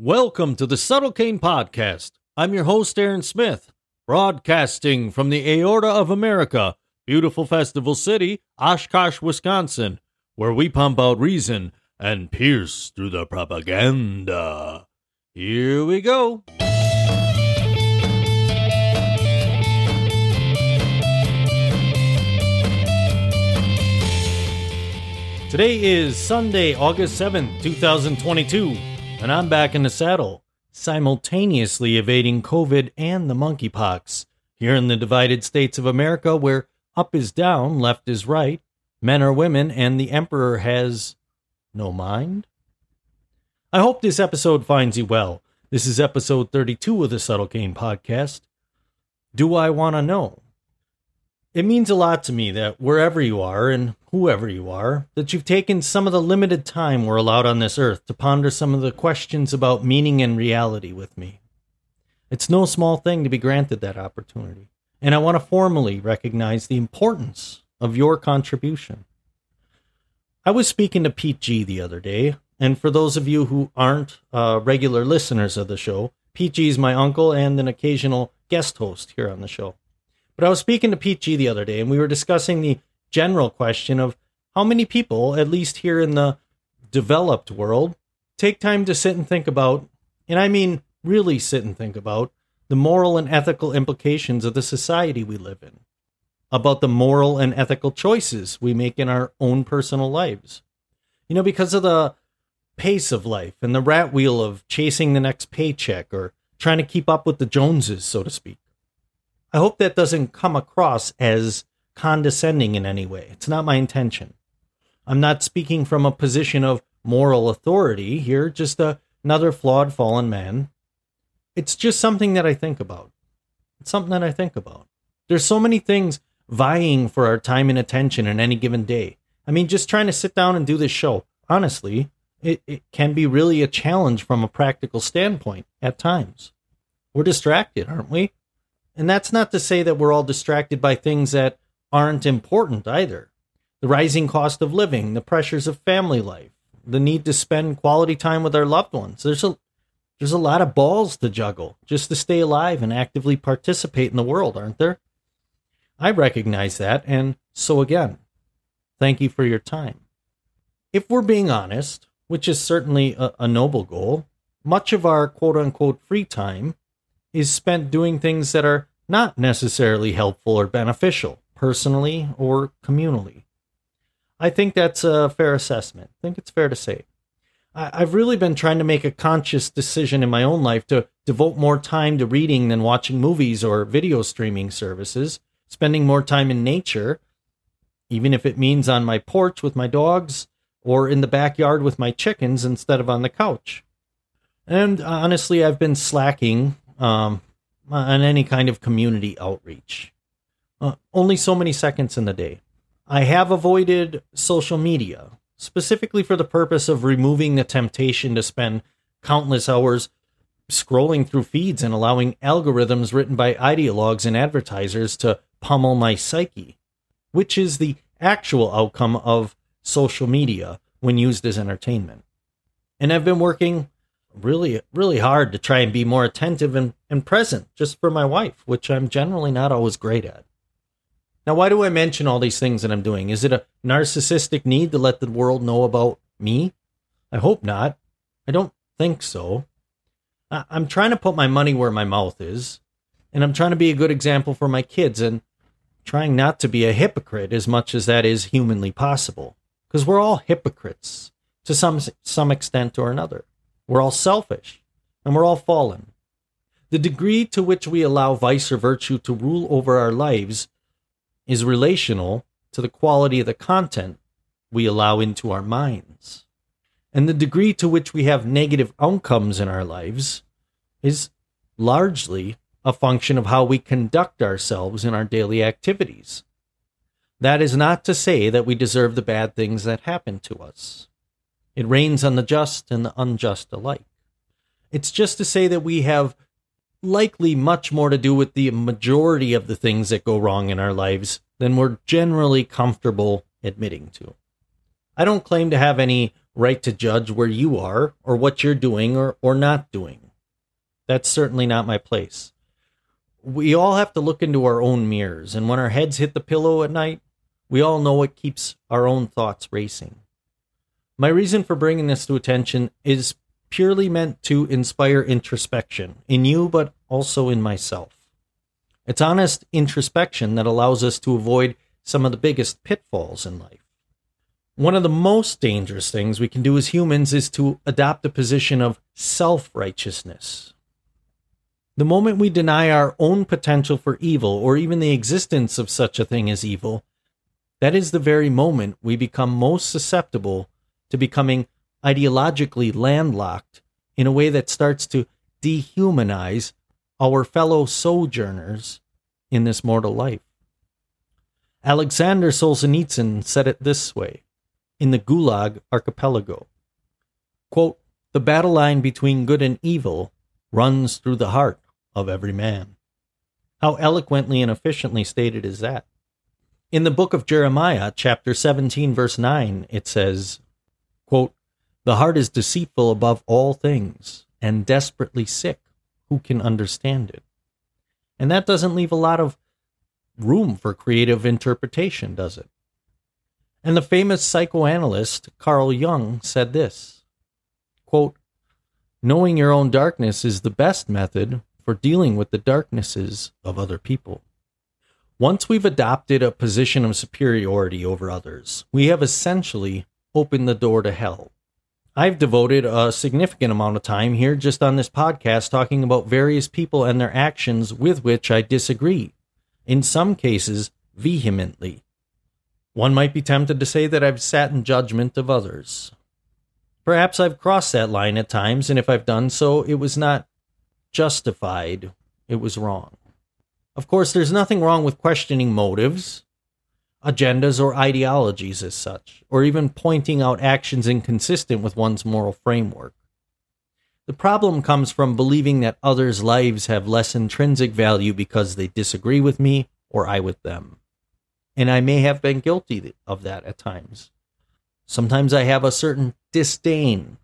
Welcome to the Subtle Cain Podcast. I'm your host, Aaron Smith, broadcasting from the Aorta of America, beautiful festival city, Oshkosh, Wisconsin, where we pump out reason and pierce through the propaganda. Here we go. Today is Sunday, August 7th, 2022, and I'm back in the saddle, simultaneously evading COVID and the monkeypox. Here in the divided states of America, where up is down, left is right, men are women, and the emperor has no mind. I hope this episode finds you well. This is episode 32 of the Subtle Cain podcast. Do I want to know? It means a lot to me that wherever you are and whoever you are, that you've taken some of the limited time we're allowed on this earth to ponder some of the questions about meaning and reality with me. It's no small thing to be granted that opportunity, and I want to formally recognize the importance of your contribution. I was speaking to Pete G the other day, and for those of you who aren't uh, regular listeners of the show, Pete G is my uncle and an occasional guest host here on the show. But I was speaking to Pete G the other day, and we were discussing the general question of how many people, at least here in the developed world, take time to sit and think about, and I mean really sit and think about, the moral and ethical implications of the society we live in, about the moral and ethical choices we make in our own personal lives. You know, because of the pace of life and the rat wheel of chasing the next paycheck or trying to keep up with the Joneses, so to speak. I hope that doesn't come across as condescending in any way. It's not my intention. I'm not speaking from a position of moral authority here, just a, another flawed, fallen man. It's just something that I think about. It's something that I think about. There's so many things vying for our time and attention in any given day. I mean, just trying to sit down and do this show, honestly, it, it can be really a challenge from a practical standpoint at times. We're distracted, aren't we? And that's not to say that we're all distracted by things that aren't important either. The rising cost of living, the pressures of family life, the need to spend quality time with our loved ones. There's a there's a lot of balls to juggle just to stay alive and actively participate in the world, aren't there? I recognize that, and so again, thank you for your time. If we're being honest, which is certainly a, a noble goal, much of our quote unquote free time is spent doing things that are not necessarily helpful or beneficial, personally or communally. I think that's a fair assessment. I think it's fair to say. I, have really been trying to make a conscious decision in my own life to devote more time to reading than watching movies or video streaming services, spending more time in nature, even if it means on my porch with my dogs or in the backyard with my chickens instead of on the couch. And honestly, I've been slacking um, on any kind of community outreach. Uh, only so many seconds in the day. I have avoided social media, specifically for the purpose of removing the temptation to spend countless hours scrolling through feeds and allowing algorithms written by ideologues and advertisers to pummel my psyche, which is the actual outcome of social media when used as entertainment. And I've been working really, really hard to try and be more attentive and, and present just for my wife, which I'm generally not always great at. Now, why do I mention all these things that I'm doing? Is it a narcissistic need to let the world know about me? I hope not. I don't think so. I- I'm trying to put my money where my mouth is, and I'm trying to be a good example for my kids and trying not to be a hypocrite as much as that is humanly possible. Because we're all hypocrites to some some extent or another. We're all selfish and we're all fallen. The degree to which we allow vice or virtue to rule over our lives is relational to the quality of the content we allow into our minds. And the degree to which we have negative outcomes in our lives is largely a function of how we conduct ourselves in our daily activities. That is not to say that we deserve the bad things that happen to us. It rains on the just and the unjust alike. It's just to say that we have likely much more to do with the majority of the things that go wrong in our lives than we're generally comfortable admitting to. I don't claim to have any right to judge where you are or what you're doing or, or not doing. That's certainly not my place. We all have to look into our own mirrors, and when our heads hit the pillow at night, we all know what keeps our own thoughts racing. My reason for bringing this to attention is purely meant to inspire introspection in you, but also in myself. It's honest introspection that allows us to avoid some of the biggest pitfalls in life. One of the most dangerous things we can do as humans is to adopt a position of self righteousness. The moment we deny our own potential for evil, or even the existence of such a thing as evil, that is the very moment we become most susceptible to becoming ideologically landlocked in a way that starts to dehumanize our fellow sojourners in this mortal life. Alexander Solzhenitsyn said it this way in the Gulag archipelago. Quote, the battle line between good and evil runs through the heart of every man. How eloquently and efficiently stated is that? In the book of Jeremiah, chapter 17, verse 9, it says, quote, The heart is deceitful above all things and desperately sick. Who can understand it? And that doesn't leave a lot of room for creative interpretation, does it? And the famous psychoanalyst Carl Jung said this quote, Knowing your own darkness is the best method for dealing with the darknesses of other people. Once we've adopted a position of superiority over others, we have essentially opened the door to hell. I've devoted a significant amount of time here just on this podcast talking about various people and their actions with which I disagree, in some cases, vehemently. One might be tempted to say that I've sat in judgment of others. Perhaps I've crossed that line at times, and if I've done so, it was not justified, it was wrong. Of course, there's nothing wrong with questioning motives, agendas, or ideologies as such, or even pointing out actions inconsistent with one's moral framework. The problem comes from believing that others' lives have less intrinsic value because they disagree with me or I with them. And I may have been guilty of that at times. Sometimes I have a certain disdain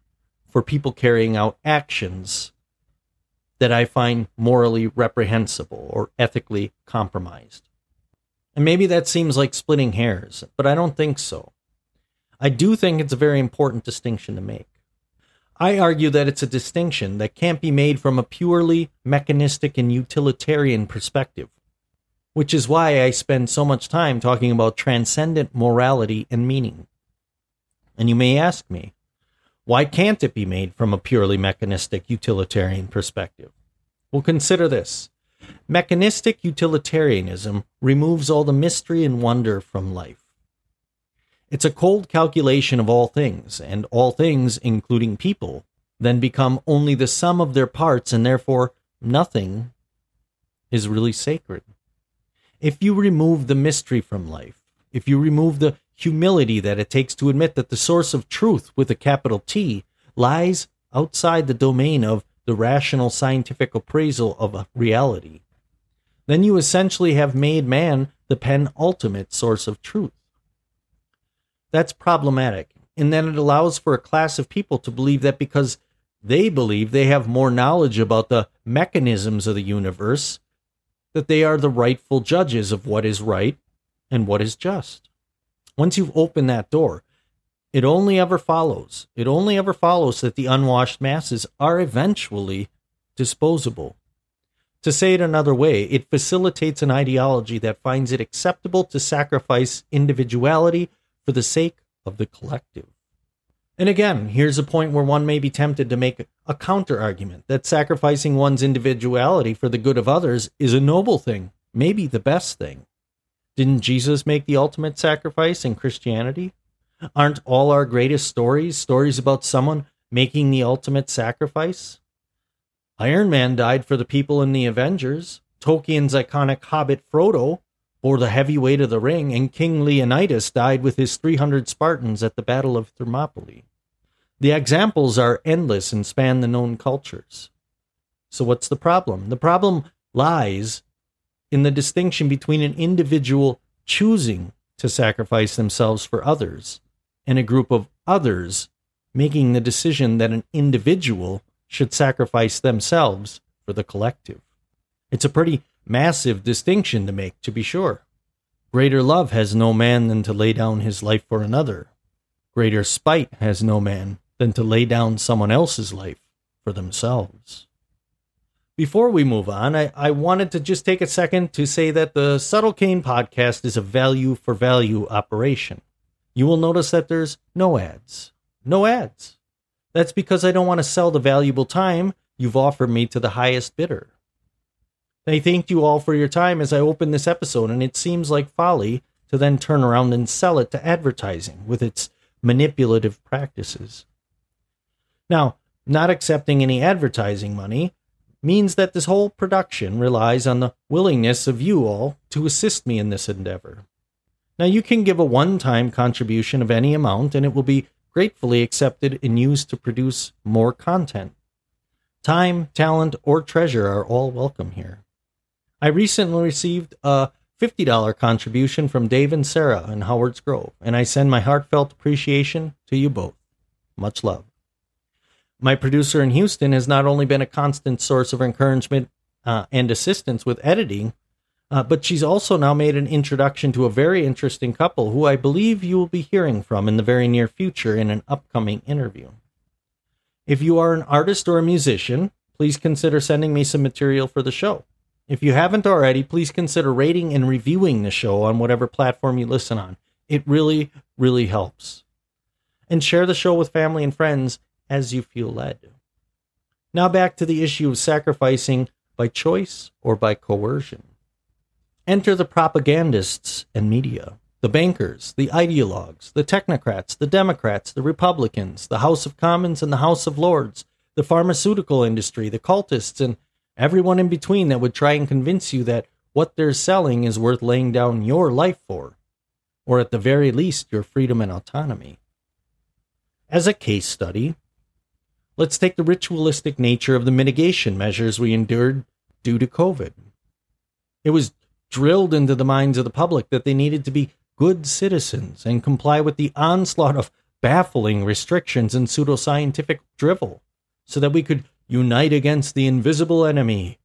for people carrying out actions that I find morally reprehensible or ethically compromised. And maybe that seems like splitting hairs, but I don't think so. I do think it's a very important distinction to make. I argue that it's a distinction that can't be made from a purely mechanistic and utilitarian perspective which is why I spend so much time talking about transcendent morality and meaning. And you may ask me, why can't it be made from a purely mechanistic utilitarian perspective? Well, consider this mechanistic utilitarianism removes all the mystery and wonder from life. It's a cold calculation of all things, and all things, including people, then become only the sum of their parts, and therefore nothing is really sacred if you remove the mystery from life, if you remove the humility that it takes to admit that the source of truth with a capital T lies outside the domain of the rational scientific appraisal of reality, then you essentially have made man the penultimate source of truth. That's problematic, in that it allows for a class of people to believe that because they believe they have more knowledge about the mechanisms of the universe, that they are the rightful judges of what is right and what is just. Once you've opened that door, it only ever follows. It only ever follows that the unwashed masses are eventually disposable. To say it another way, it facilitates an ideology that finds it acceptable to sacrifice individuality for the sake of the collective. And again, here's a point where one may be tempted to make a counter argument that sacrificing one's individuality for the good of others is a noble thing, maybe the best thing. Didn't Jesus make the ultimate sacrifice in Christianity? Aren't all our greatest stories stories about someone making the ultimate sacrifice? Iron Man died for the people in the Avengers. Tolkien's iconic hobbit Frodo bore the heavy weight of the ring, and King Leonidas died with his 300 Spartans at the Battle of Thermopylae. The examples are endless and span the known cultures. So, what's the problem? The problem lies in the distinction between an individual choosing to sacrifice themselves for others and a group of others making the decision that an individual should sacrifice themselves for the collective. It's a pretty massive distinction to make, to be sure. Greater love has no man than to lay down his life for another. Greater spite has no man than to lay down someone else's life for themselves. Before we move on, I, I wanted to just take a second to say that the Subtle Cain podcast is a value for value operation. You will notice that there's no ads. No ads. That's because I don't want to sell the valuable time you've offered me to the highest bidder. I thank you all for your time as I open this episode, and it seems like folly to then turn around and sell it to advertising with its manipulative practices. Now, not accepting any advertising money means that this whole production relies on the willingness of you all to assist me in this endeavor. Now, you can give a one time contribution of any amount, and it will be gratefully accepted and used to produce more content. Time, talent, or treasure are all welcome here. I recently received a $50 contribution from Dave and Sarah in Howard's Grove, and I send my heartfelt appreciation to you both. Much love. My producer in Houston has not only been a constant source of encouragement uh, and assistance with editing, uh, but she's also now made an introduction to a very interesting couple who I believe you will be hearing from in the very near future in an upcoming interview. If you are an artist or a musician, please consider sending me some material for the show. If you haven't already, please consider rating and reviewing the show on whatever platform you listen on. It really, really helps. And share the show with family and friends as you feel led. Now back to the issue of sacrificing by choice or by coercion. Enter the propagandists and media, the bankers, the ideologues, the technocrats, the Democrats, the Republicans, the House of Commons and the House of Lords, the pharmaceutical industry, the cultists, and everyone in between that would try and convince you that what they're selling is worth laying down your life for, or at the very least, your freedom and autonomy. As a case study, let's take the ritualistic nature of the mitigation measures we endured due to COVID. It was drilled into the minds of the public that they needed to be good citizens and comply with the onslaught of baffling restrictions and pseudoscientific drivel so that we could unite against the invisible enemy.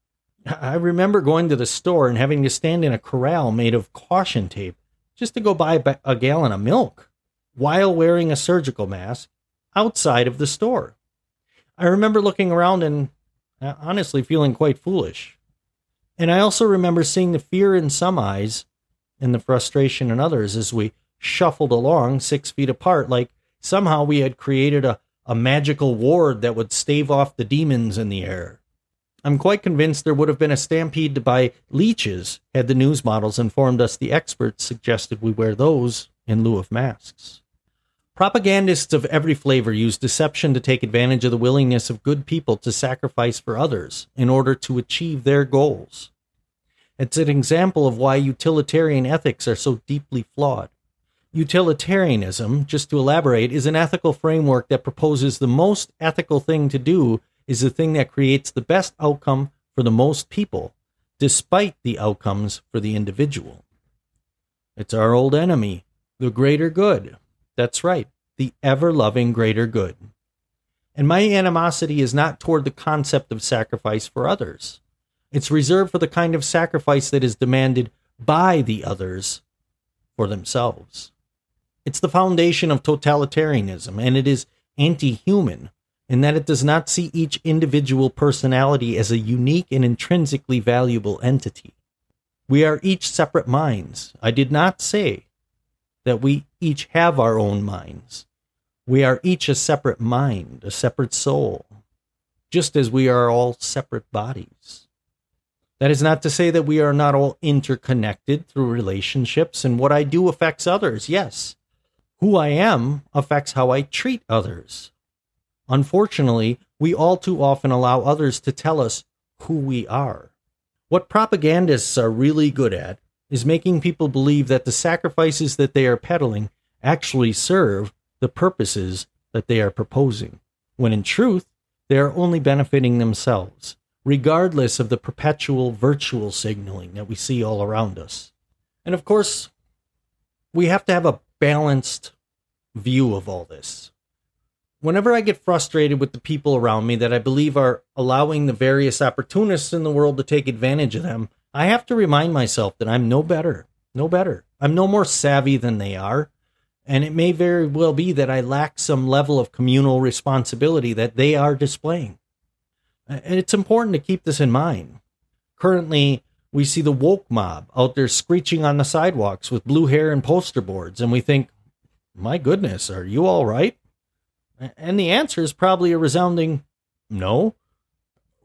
I remember going to the store and having to stand in a corral made of caution tape just to go buy a gallon of milk while wearing a surgical mask outside of the store. I remember looking around and uh, honestly feeling quite foolish. And I also remember seeing the fear in some eyes and the frustration in others as we shuffled along six feet apart, like somehow we had created a, a magical ward that would stave off the demons in the air. I'm quite convinced there would have been a stampede by leeches had the news models informed us the experts suggested we wear those in lieu of masks. Propagandists of every flavor use deception to take advantage of the willingness of good people to sacrifice for others in order to achieve their goals. It's an example of why utilitarian ethics are so deeply flawed. Utilitarianism, just to elaborate, is an ethical framework that proposes the most ethical thing to do is the thing that creates the best outcome for the most people, despite the outcomes for the individual. It's our old enemy, the greater good. That's right, the ever loving greater good. And my animosity is not toward the concept of sacrifice for others. It's reserved for the kind of sacrifice that is demanded by the others for themselves. It's the foundation of totalitarianism, and it is anti human in that it does not see each individual personality as a unique and intrinsically valuable entity. We are each separate minds. I did not say that we each have our own minds. We are each a separate mind, a separate soul, just as we are all separate bodies. That is not to say that we are not all interconnected through relationships, and what I do affects others, yes. Who I am affects how I treat others. Unfortunately, we all too often allow others to tell us who we are. What propagandists are really good at is making people believe that the sacrifices that they are peddling actually serve the purposes that they are proposing, when in truth, they are only benefiting themselves, regardless of the perpetual virtual signaling that we see all around us. And of course, we have to have a balanced view of all this. Whenever I get frustrated with the people around me that I believe are allowing the various opportunists in the world to take advantage of them, I have to remind myself that I'm no better. No better. I'm no more savvy than they are. And it may very well be that I lack some level of communal responsibility that they are displaying. And it's important to keep this in mind. Currently, we see the woke mob out there screeching on the sidewalks with blue hair and poster boards, and we think, my goodness, are you all right? And the answer is probably a resounding no.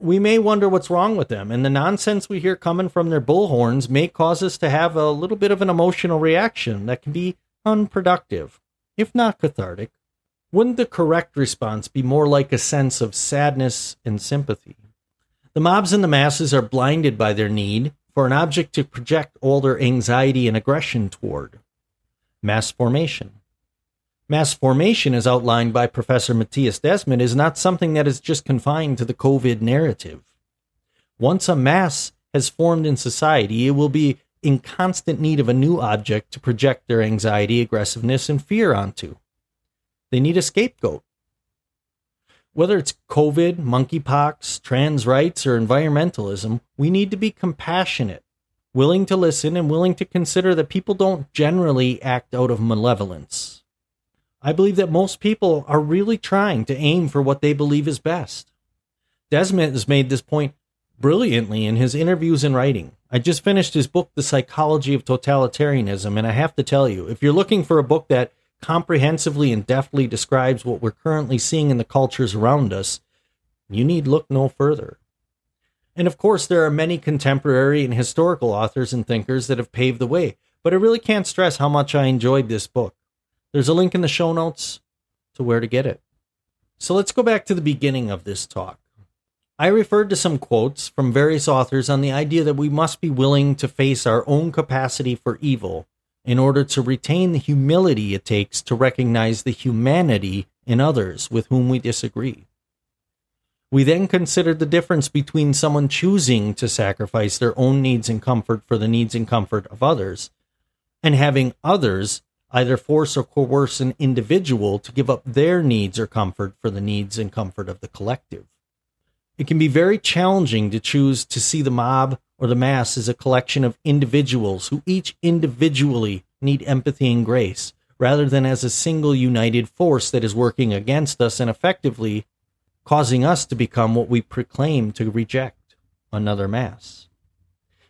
We may wonder what's wrong with them, and the nonsense we hear coming from their bullhorns may cause us to have a little bit of an emotional reaction that can be unproductive, if not cathartic. Wouldn't the correct response be more like a sense of sadness and sympathy? The mobs and the masses are blinded by their need for an object to project all their anxiety and aggression toward mass formation. Mass formation, as outlined by Professor Mattias Desmet, is not something that is just confined to the COVID narrative. Once a mass has formed in society, it will be in constant need of a new object to project their anxiety, aggressiveness, and fear onto. They need a scapegoat whether it's COVID, monkeypox, trans rights, or environmentalism, we need to be compassionate, willing to listen, and willing to consider that people don't generally act out of malevolence. I believe that most people are really trying to aim for what they believe is best. Desmet has made this point brilliantly in his interviews and writing. I just finished his book, The Psychology of Totalitarianism, and I have to tell you, if you're looking for a book that comprehensively and deftly describes what we're currently seeing in the cultures around us, you need look no further. And of course, there are many contemporary and historical authors and thinkers that have paved the way, but I really can't stress how much I enjoyed this book. There's a link in the show notes to where to get it. So let's go back to the beginning of this talk. I referred to some quotes from various authors on the idea that we must be willing to face our own capacity for evil in order to retain the humility it takes to recognize the humanity in others with whom we disagree. We then considered the difference between someone choosing to sacrifice their own needs and comfort for the needs and comfort of others, and having others either force or coerce an individual to give up their needs or comfort for the needs and comfort of the collective. It can be very challenging to choose to see the mob or the mass as a collection of individuals who each individually need empathy and grace, rather than as a single united force that is working against us and effectively causing us to become what we proclaim to reject another mass.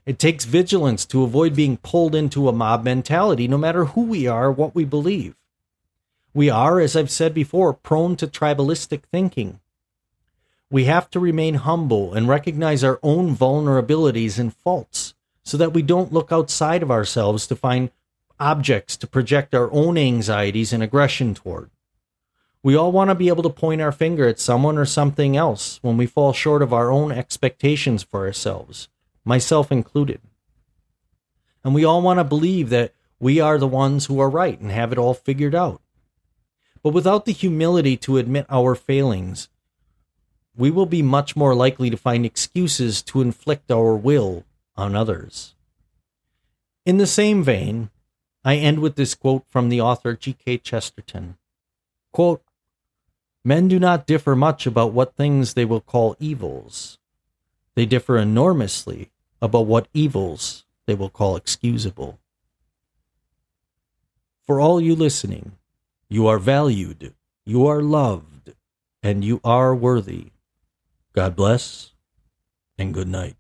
It takes vigilance to avoid being pulled into a mob mentality, no matter who we are, what we believe. We are, as I've said before, prone to tribalistic thinking, we have to remain humble and recognize our own vulnerabilities and faults so that we don't look outside of ourselves to find objects to project our own anxieties and aggression toward. We all want to be able to point our finger at someone or something else when we fall short of our own expectations for ourselves, myself included. And we all want to believe that we are the ones who are right and have it all figured out. But without the humility to admit our failings, we will be much more likely to find excuses to inflict our will on others. In the same vein, I end with this quote from the author G.K. Chesterton. Quote, Men do not differ much about what things they will call evils. They differ enormously about what evils they will call excusable. For all you listening, you are valued, you are loved, and you are worthy. God bless and good night.